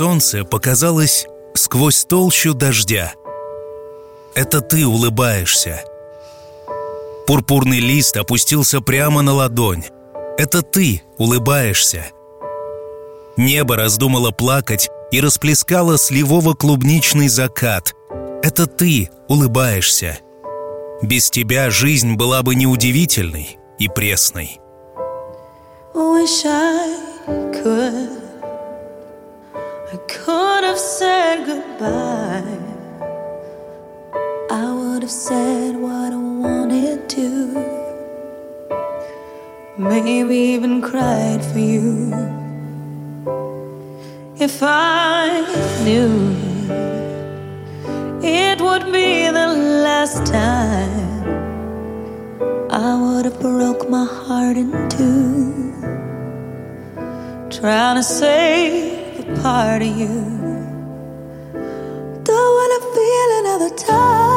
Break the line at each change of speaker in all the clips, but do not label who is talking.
солнце показалось сквозь толщу дождя. Это ты улыбаешься. Пурпурный лист опустился прямо на ладонь. Это ты улыбаешься. Небо раздумало плакать и расплескало сливово-клубничный закат. Это ты улыбаешься. Без тебя жизнь была бы неудивительной и пресной.
Wish I could, I could have said goodbye. I would have said what I wanted to. Maybe even cried for you. If I knew it would be the last time, I would have broke my heart in two. Trying to save part of you. Don't wanna feel another touch.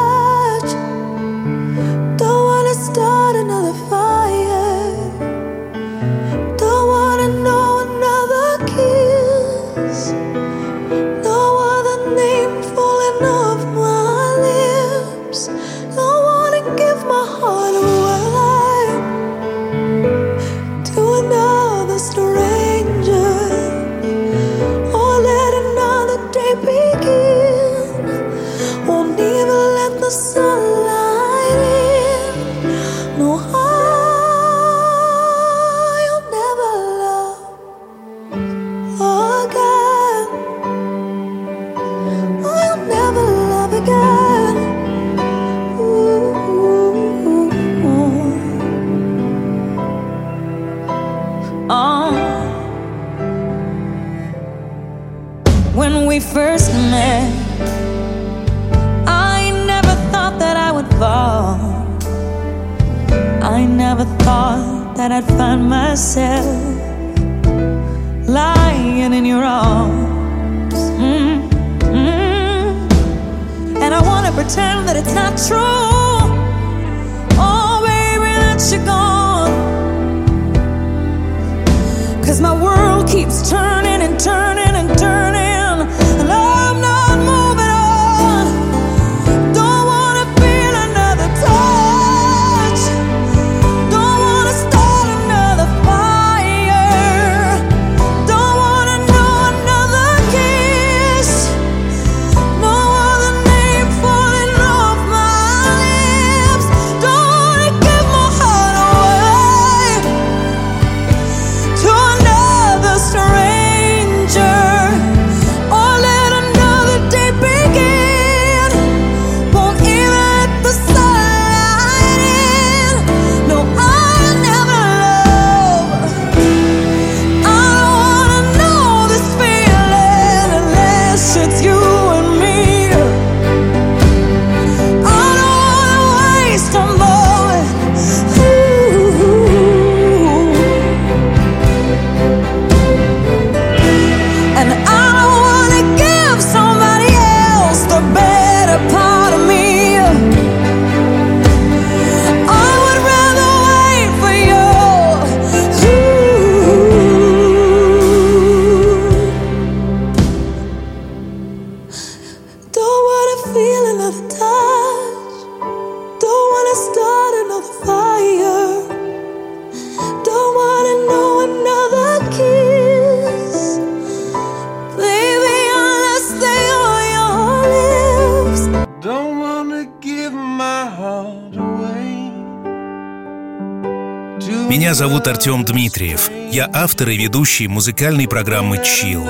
Зовут Артем Дмитриев. Я автор и ведущий музыкальной программы «Чил».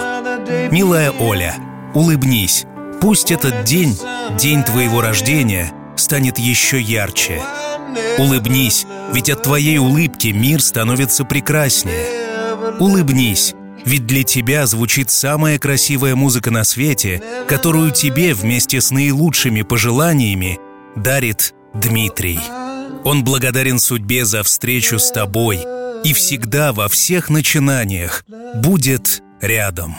Милая Оля, улыбнись. Пусть этот день, день твоего рождения, станет еще ярче. Улыбнись, ведь от твоей улыбки мир становится прекраснее. Улыбнись, ведь для тебя звучит самая красивая музыка на свете, которую тебе вместе с наилучшими пожеланиями дарит Дмитрий. Он благодарен судьбе за встречу с тобой и всегда во всех начинаниях будет рядом.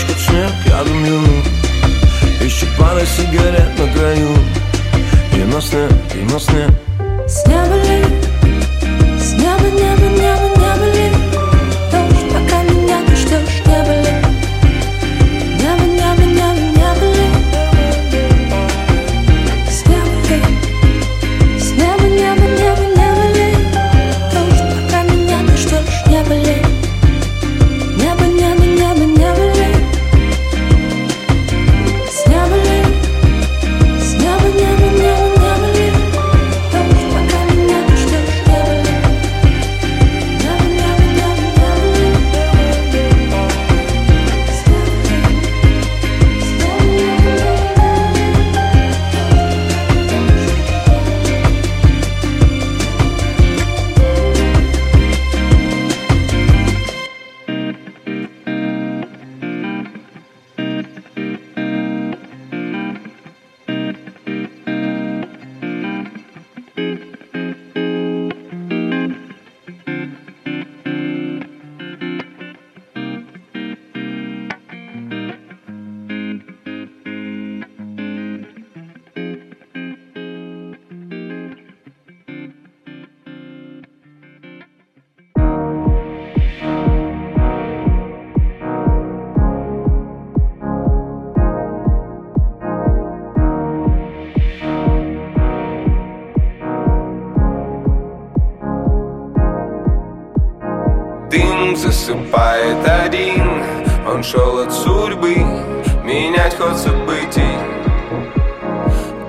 пачку снег я гоню ищу пара сигарет на краю И на сне, и на сне С неба лет, с неба, неба, неба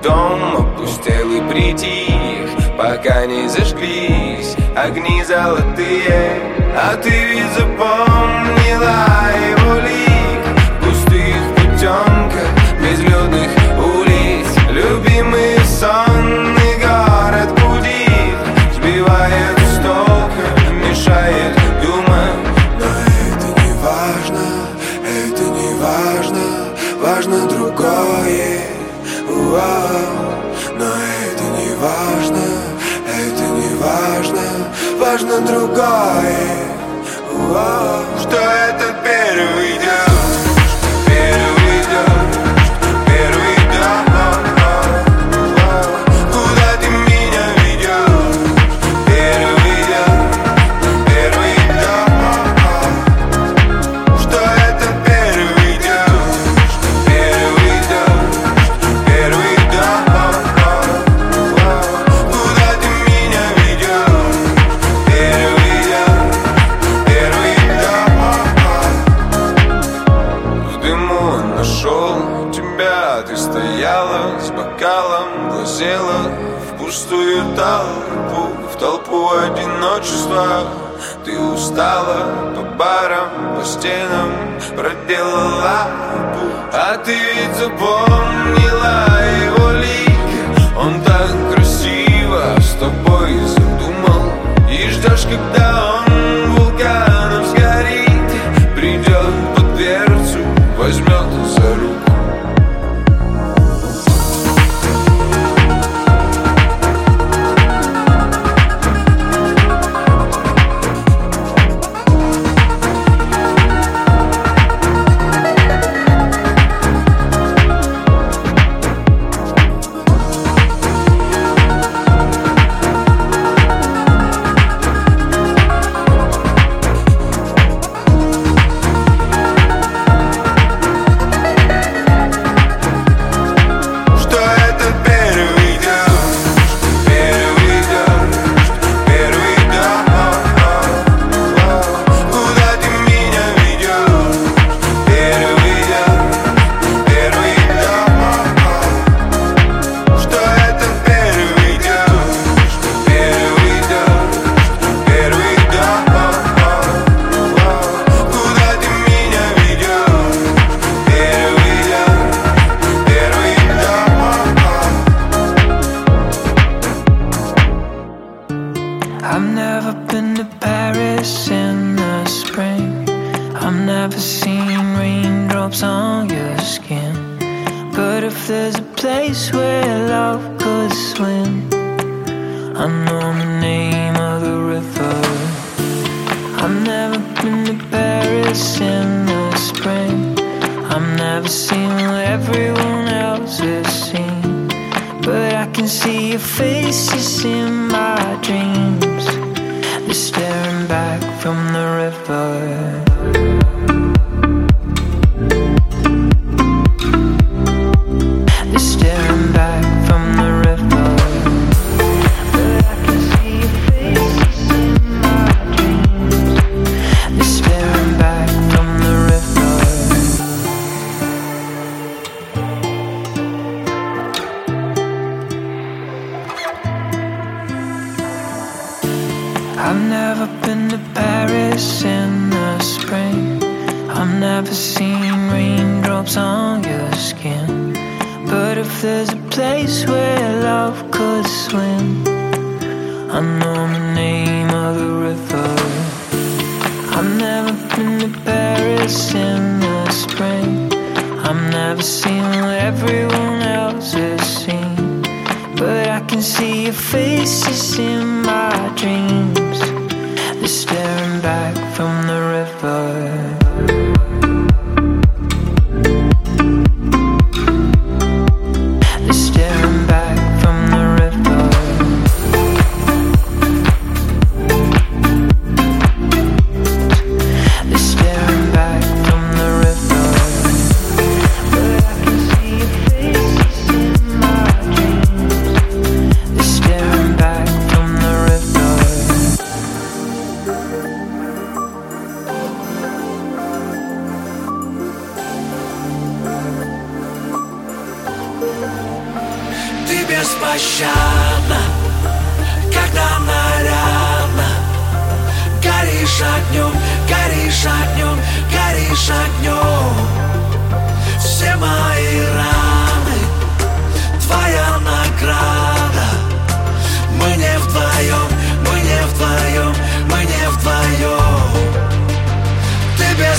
Дом опустел и притих, пока не
зажглись огни золотые, а ты ведь запомнил. была А ты ведь запомнил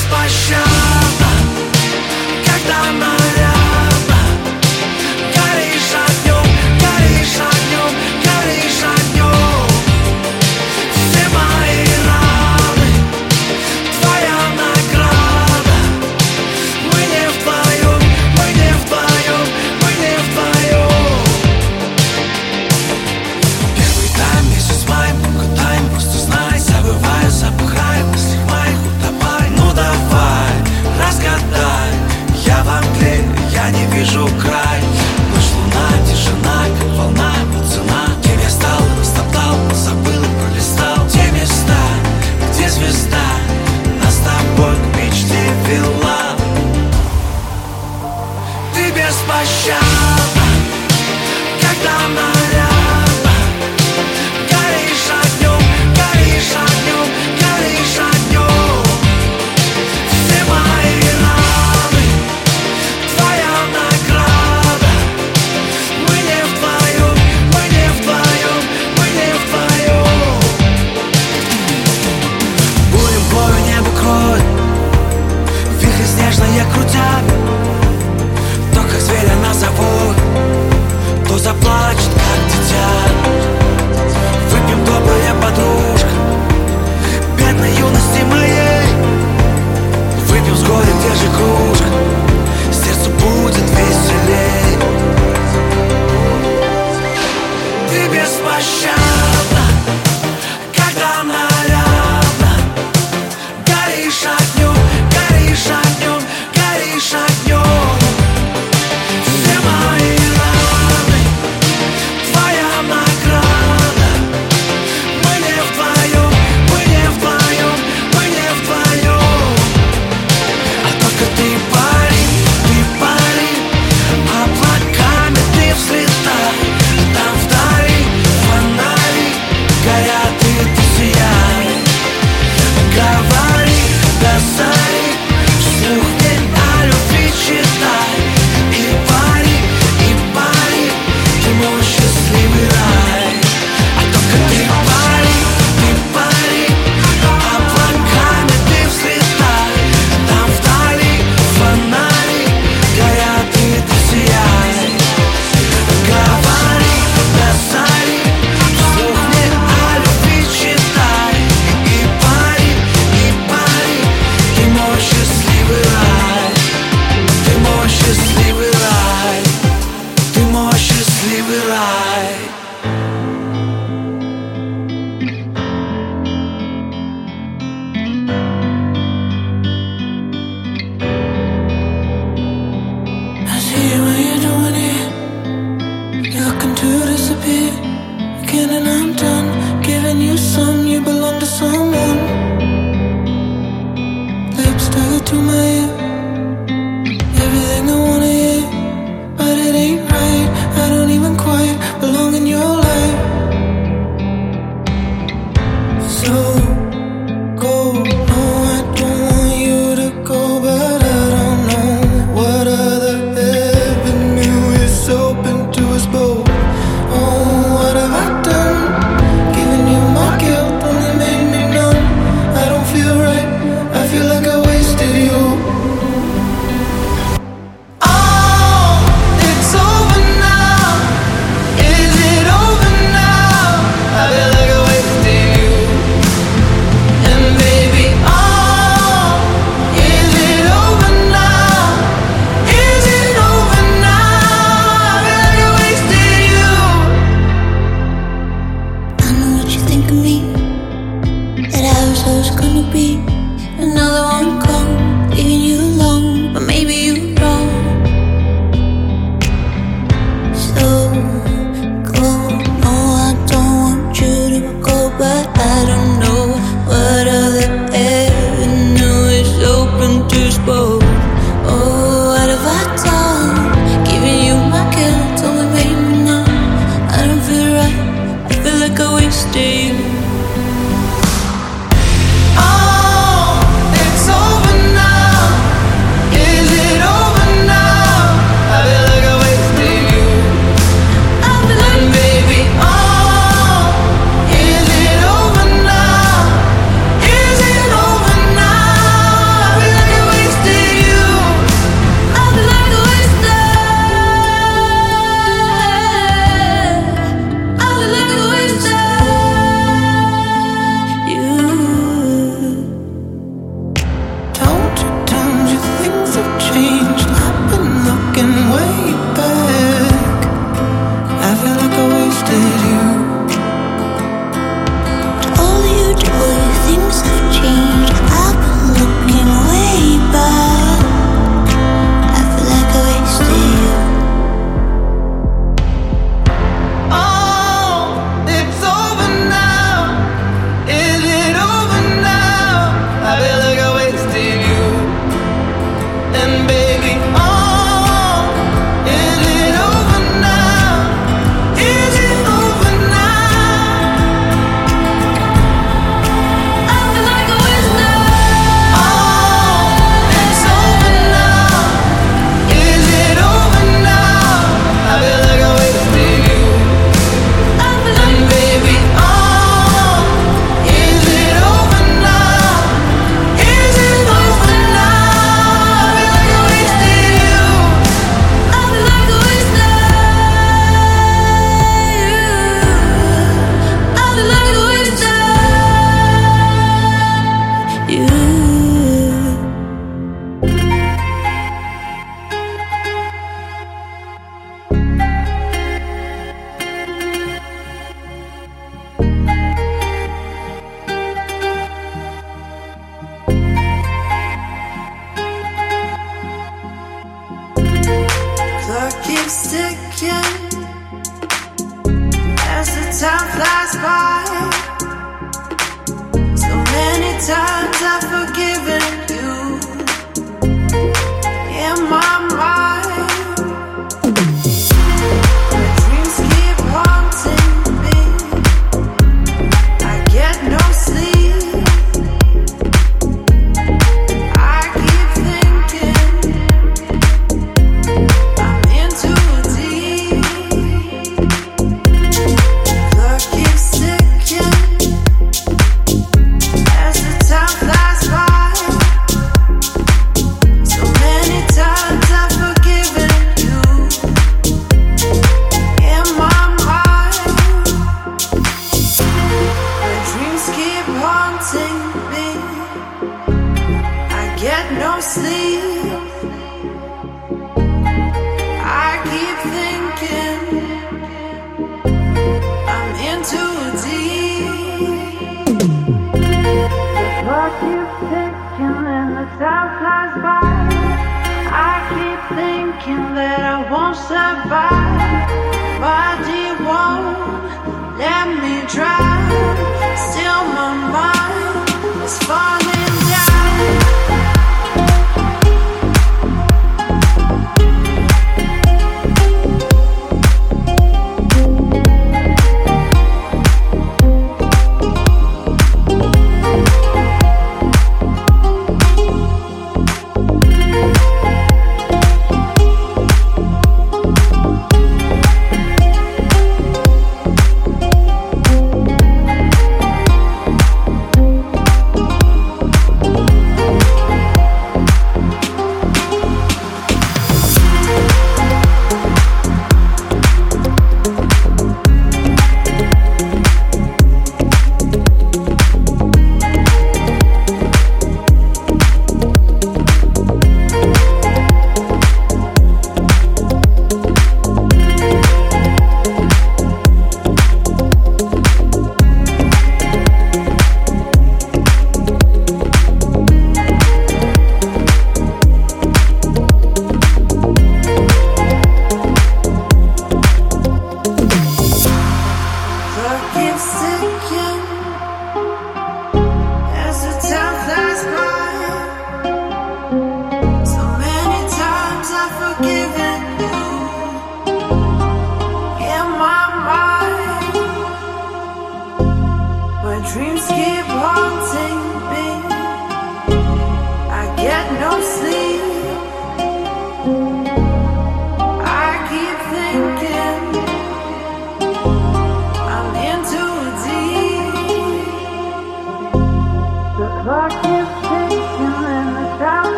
Ты
беспощадна Когда нарядно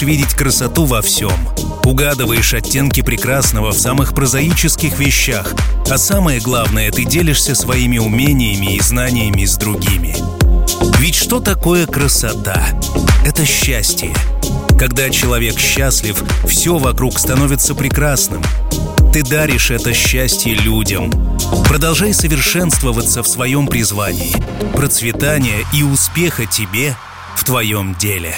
Умеешь видеть красоту во всем.
угадываешь оттенки прекрасного в самых прозаических вещах, а самое главное, ты делишься своими умениями и знаниями с другими. Ведь что такое красота? Это счастье. Когда человек счастлив, все вокруг становится прекрасным. Ты даришь это счастье людям. Продолжай совершенствоваться в своем призвании. Процветания и успеха тебе в твоем деле.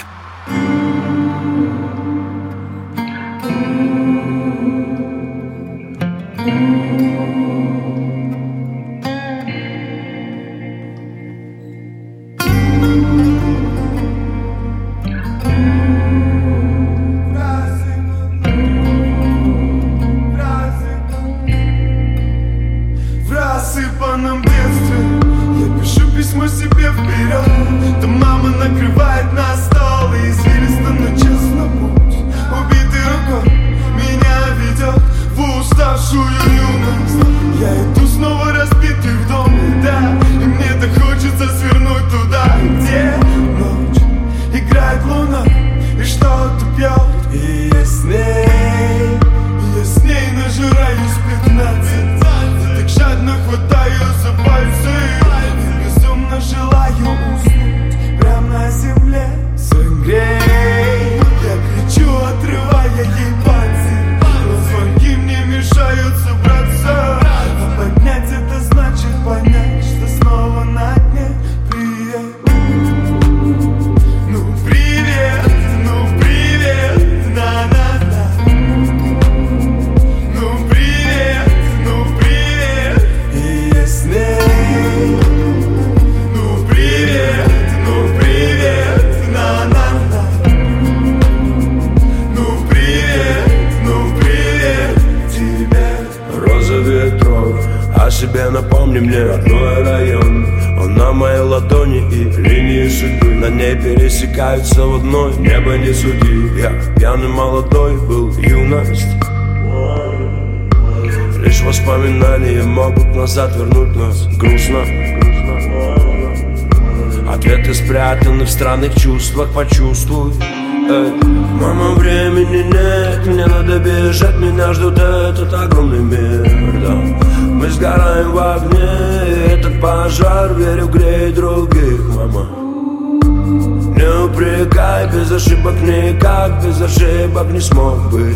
Пересекаются в одной. Небо не суди, я пьяный молодой был юность. Лишь воспоминания могут назад вернуть нас. Грустно. Ответы спрятаны в странных чувствах, почувствуй. Эй, Мама, времени нет, мне надо бежать. Меня ждут этот огромный мир, да. Мы сгораем в огне, этот пожар. Верю, греет других, мама Не упрекай, без ошибок никак Без ошибок не смог бы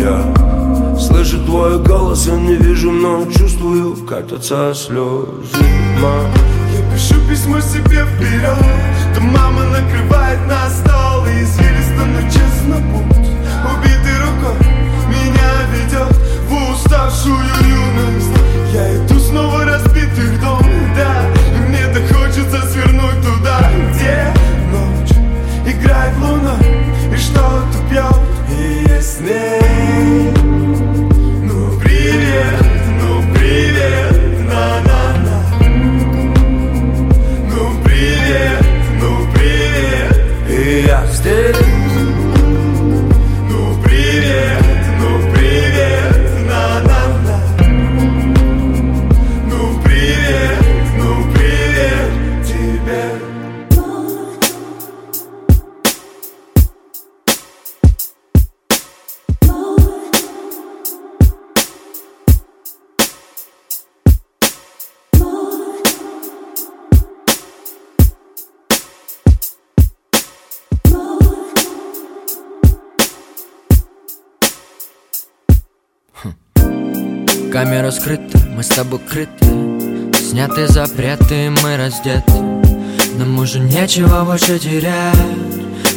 я. Слышу твой голос, я не вижу, но чувствую Катятся слезы, мама
Я пишу письмо себе вперед То мама накрывает на стол И извилисто, но честно путь. Убитой рукой меня ведет В уставшую юность. Я иду снова разбитый И
Камера скрыта, мы с тобой крыты. Сняты запреты, мы раздеты. Нам уже нечего больше терять.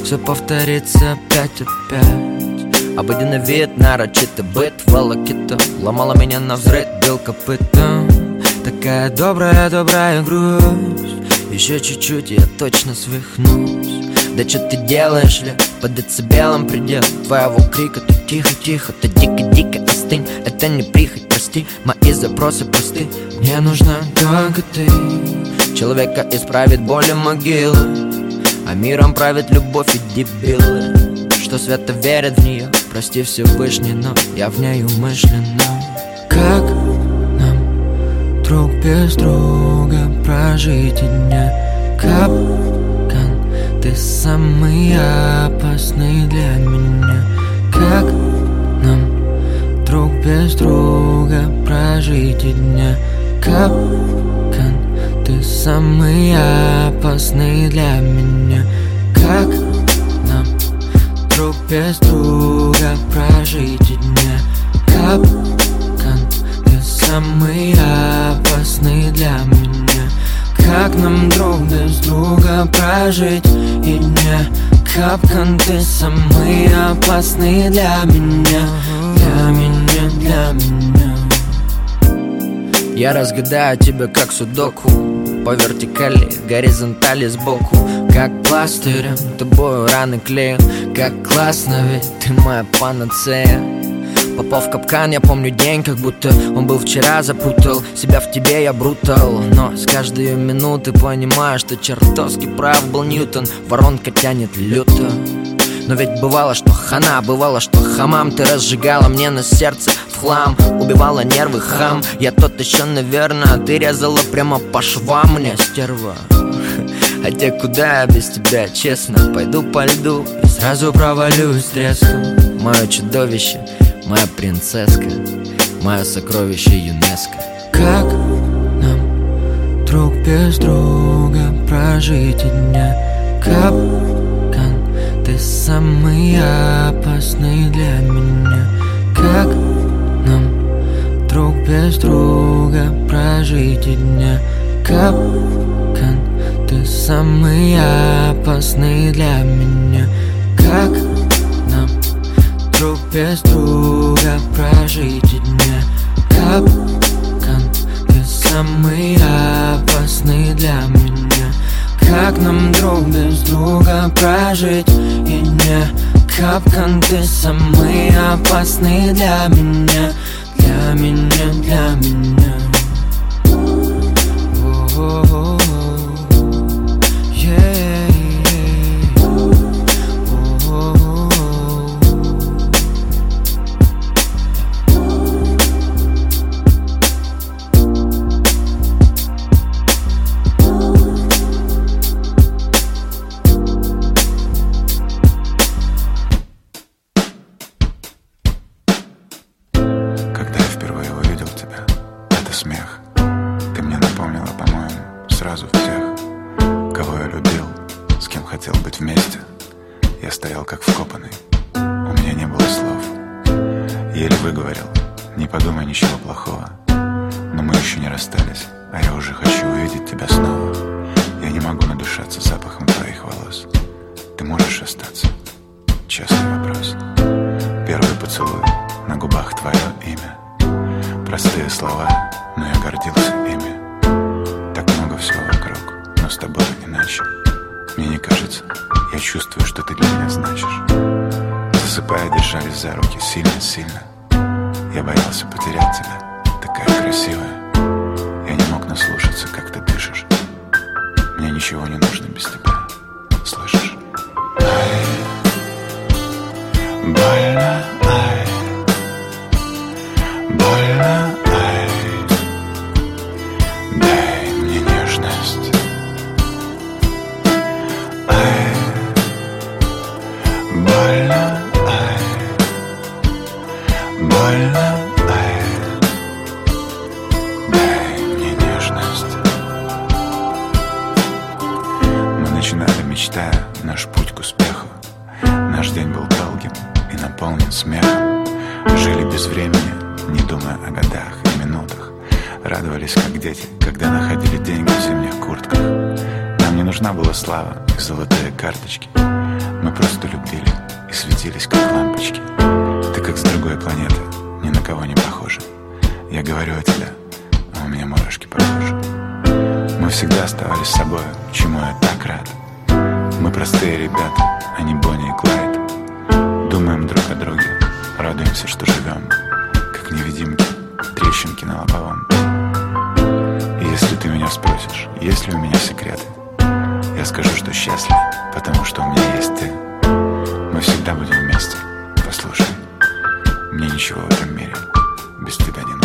Все повторится опять опять. Обыденный вид, нарочито быт Волокита. Ломала меня на взрыв Бил копытом. Такая добрая, добрая грусть Еще чуть-чуть, я точно свихнусь. Да что ты делаешь, ли? Под децибелом предел Твоего крика, ты тихо-тихо Ты дико-дико остынь Это не прихоть, прости Мои запросы просты. Мне нужна только ты. Человека исправит боли могилы. А миром правит любовь и дебилы. Что свято верят в нее Прости Всевышний, но я в ней умышленно. Как нам друг без друга прожить и дня? Капкан, ты самый опасный для меня? Как нам друг без друга прожить и дня. Капкан, ты самый опасный для меня. Как нам друг без друга прожить и дня. Капкан, ты самый опасный для меня. Как нам друг без друга прожить и дня. Капкан, ты самый опасный для меня Я разгадаю тебя как судоку. По вертикали, горизонтали сбоку. Как пластырем, тобою раны клею. Как классно, ведь ты моя панацея. Попал в капкан, я помню день, как будто он был вчера. Запутал себя в тебе, я брутал. Но с каждой минуты понимаю, что чертовски прав был Ньютон. Воронка тянет люто. Но ведь бывало, что хана, бывало, что хамам Ты разжигала мне на сердце хлам Убивала нервы хам. Я тот еще, наверное, ты резала прямо по швам мне, стерва. Хотя куда я без тебя, честно? Пойду по льду и сразу провалюсь треском Мое чудовище, моя принцесска Мое сокровище ЮНЕСКО. Как нам друг без друга прожить и дня? Капкан, ты самый опасный для меня. Как без друга прожить и дня. Капкан, ты самый опасный для меня. Как нам друг без друга прожить и дня? Капкан, ты самый опасный для меня. Как нам друг без друга прожить и дня? Капкан, ты самый опасный для меня Для меня, для меня
нужна была слава и золотые карточки. Мы просто любили и светились, как лампочки. Ты как с другой планеты, ни на кого не похожа. Я говорю о тебе, а у меня мурашки по. Мы всегда оставались собой, чему я так рад. Мы простые ребята, а не Бонни и Клайд. Думаем друг о друге, радуемся, что живем, как невидимки, трещинки на лобовом. И если ты меня спросишь, есть ли у меня секреты, я скажу, что счастлив, потому что у меня есть ты. Мы всегда будем вместе. Послушай, мне ничего в этом мире без тебя не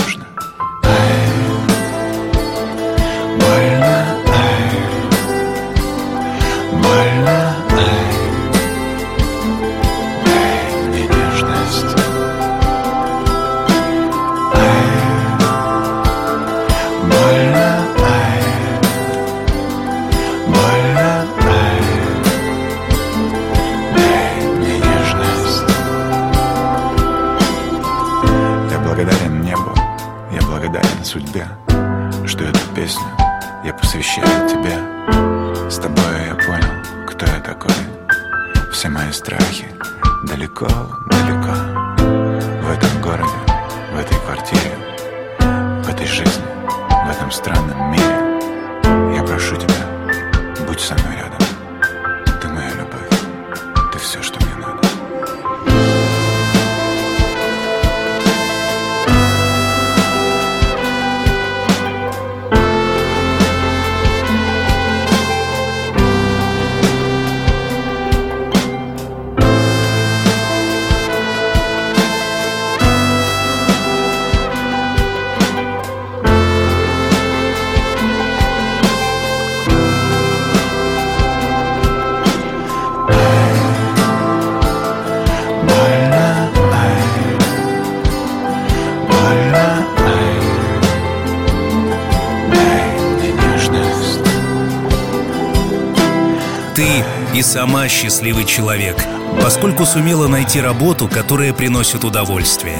сама счастливый человек, поскольку сумела найти работу, которая приносит удовольствие.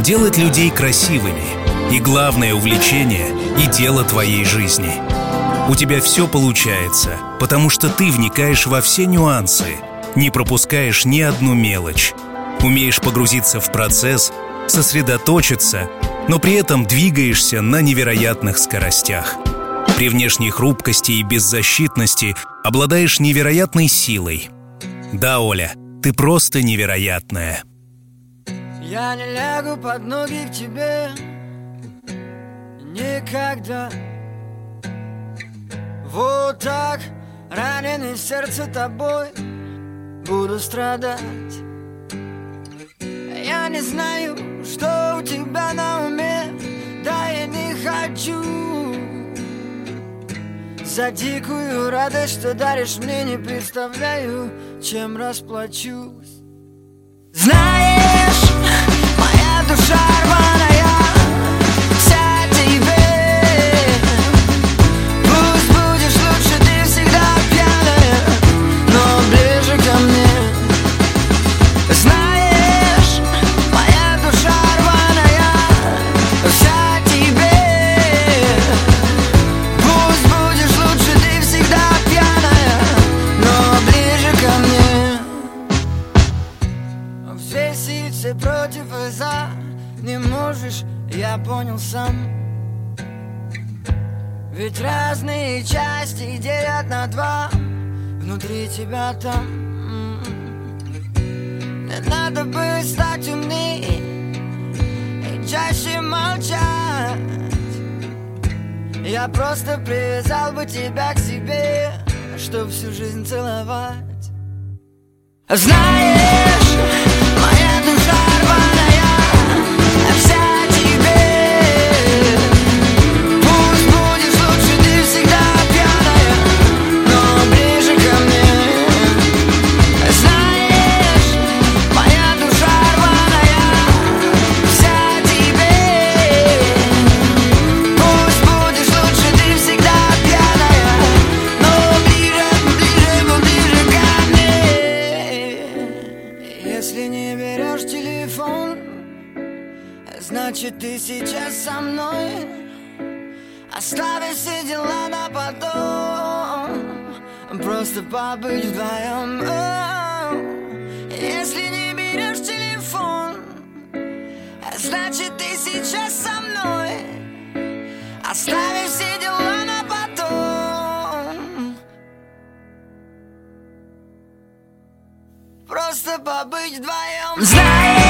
Делать людей красивыми и главное увлечение и дело твоей жизни. У тебя все получается, потому что ты вникаешь во все нюансы, не пропускаешь ни одну мелочь, умеешь погрузиться в процесс, сосредоточиться, но при этом двигаешься на невероятных скоростях. При внешней хрупкости и беззащитности обладаешь невероятной силой. Да, Оля, ты просто невероятная.
Я не лягу под ноги к тебе. Никогда. Вот так, раненый в сердце тобой. Буду страдать. Я не знаю, что у тебя на уме. Да я не хочу За дикую радость, что даришь мне Не представляю, чем расплачусь. Знаешь, моя душа рваная тебя там. М. Не надо бы стать умней И чаще молчать. Я просто привязал бы тебя к себе Чтоб всю жизнь целовать. Знаешь, побыть вдвоем Если не берешь телефон Значит, ты сейчас со мной. Оставив все дела на потом. Просто побыть вдвоем Знаешь,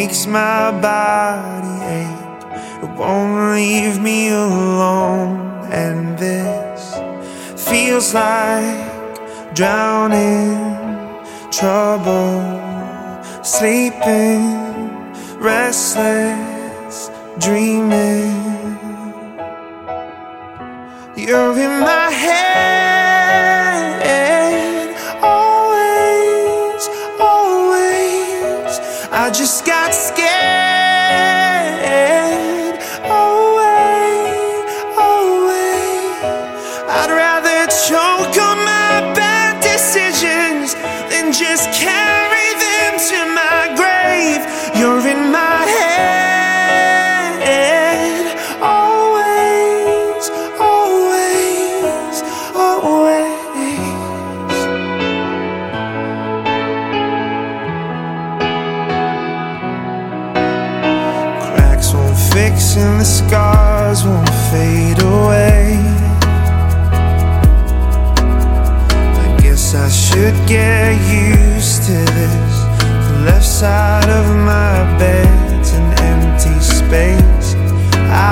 makes my body ache. It won't leave me alone. And this feels like drowning, trouble, sleeping, restless, dreaming. You're in my head, of my bed's an empty space.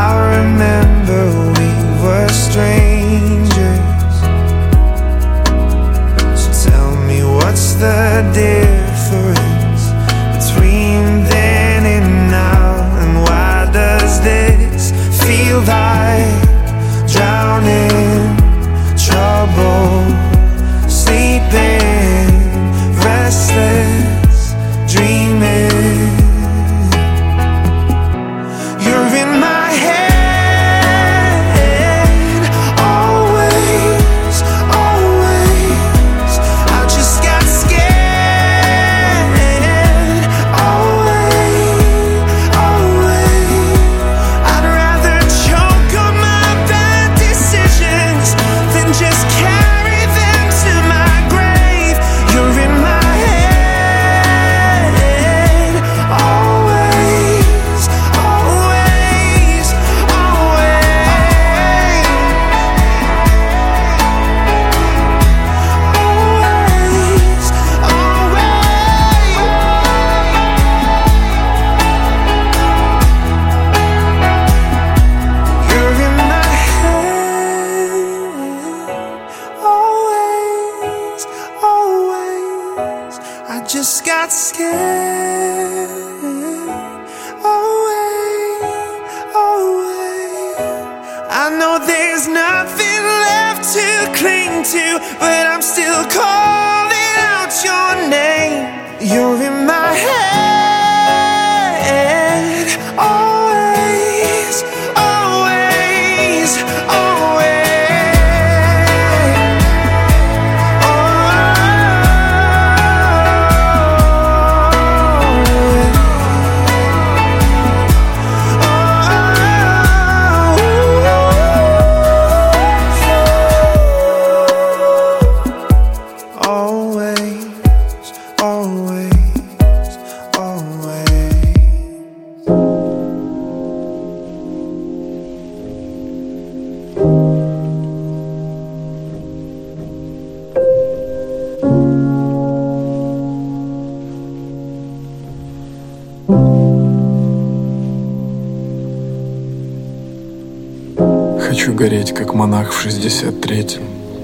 I remember we were strangers. So tell me what's the difference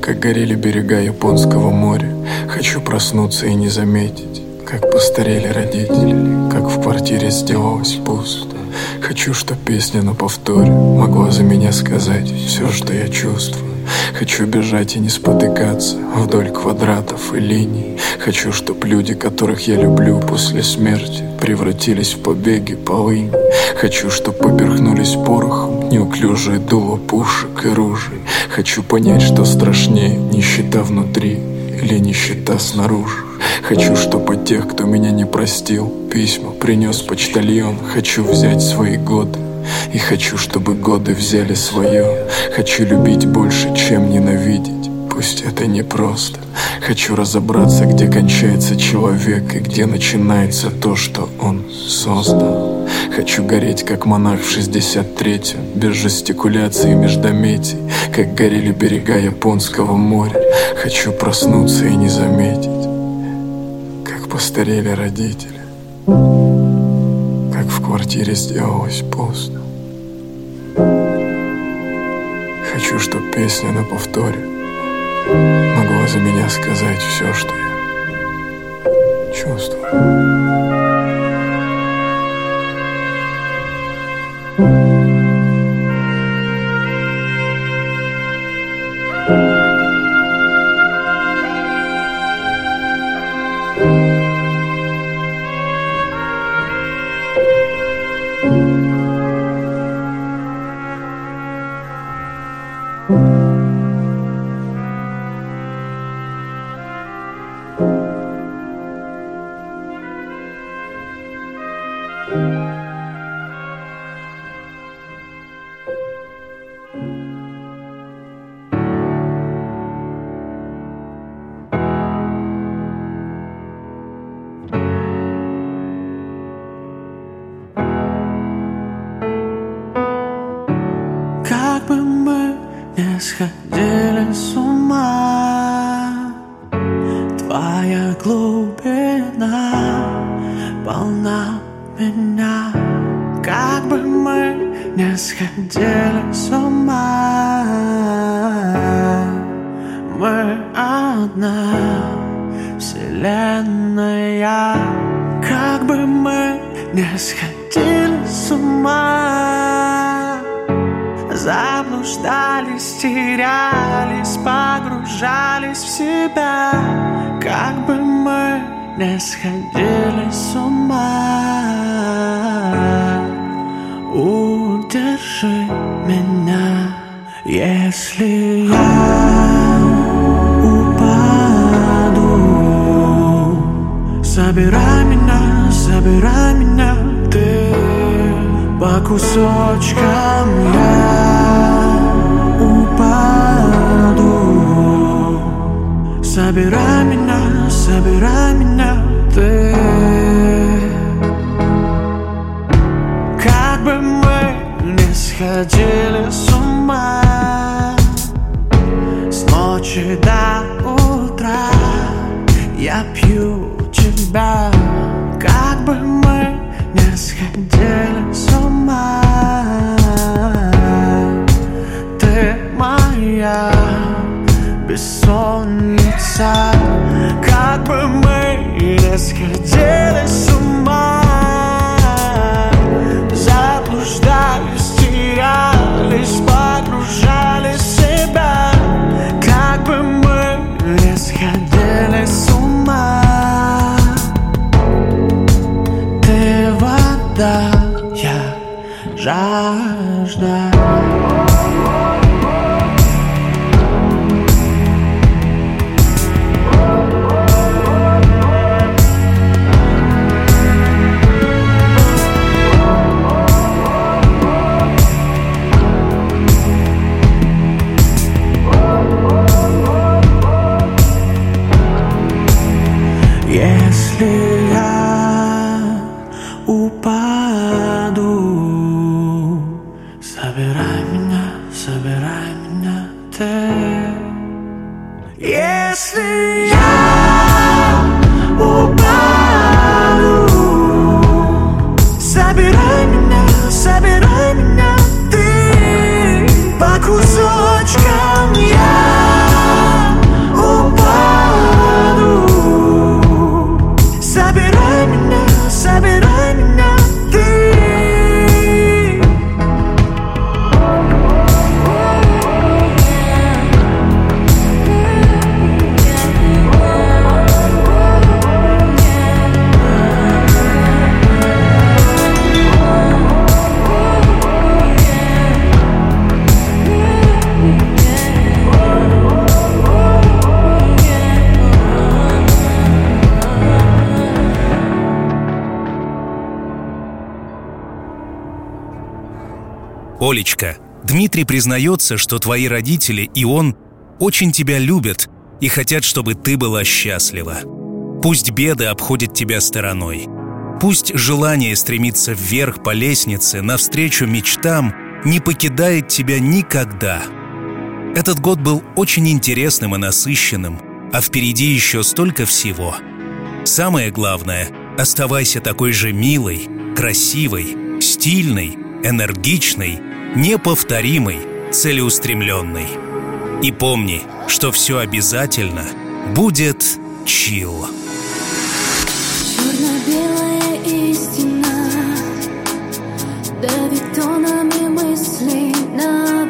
Как горели берега Японского моря. Хочу проснуться и не заметить Как постарели родители Как в квартире сделалось пусто. Хочу, чтоб песня на повторе Могла за меня сказать все, что я чувствую. Хочу бежать и не спотыкаться Вдоль квадратов и линий. Хочу, чтоб люди, которых я люблю После смерти превратились в побеги полыни. Хочу, чтоб поперхнулись порохом Неуклюжие дуло пушек и ружей. Хочу понять, что страшнее Нищета внутри или нищета снаружи. Хочу, чтоб от тех, кто меня не простил Письма принес почтальон. Хочу взять свои годы
И хочу, чтобы годы взяли свое. Хочу любить больше, чем ненавидеть Пусть это не просто Хочу разобраться, где кончается человек И где начинается то, что он создал. Хочу гореть, как монах в 63-м Без жестикуляции и междометий Как горели берега Японского моря. Хочу проснуться и не заметить Как постарели родители Как в квартире сделалось пусто Хочу, чтоб песня на повторе Могла за меня сказать все, что я чувствую.
scatter Олечка, Дмитрий признается, что твои родители и он очень тебя любят и хотят, чтобы ты была счастлива. Пусть беды обходят тебя стороной. Пусть желание стремиться вверх по лестнице, навстречу мечтам, не покидает тебя никогда. Этот год был очень интересным и насыщенным, а впереди еще столько всего. Самое главное — оставайся такой же милой, красивой, стильной, энергичной, неповторимой, целеустремленной. И помни, что все обязательно будет чил.
Черно-белая истина Давит тонами мыслей на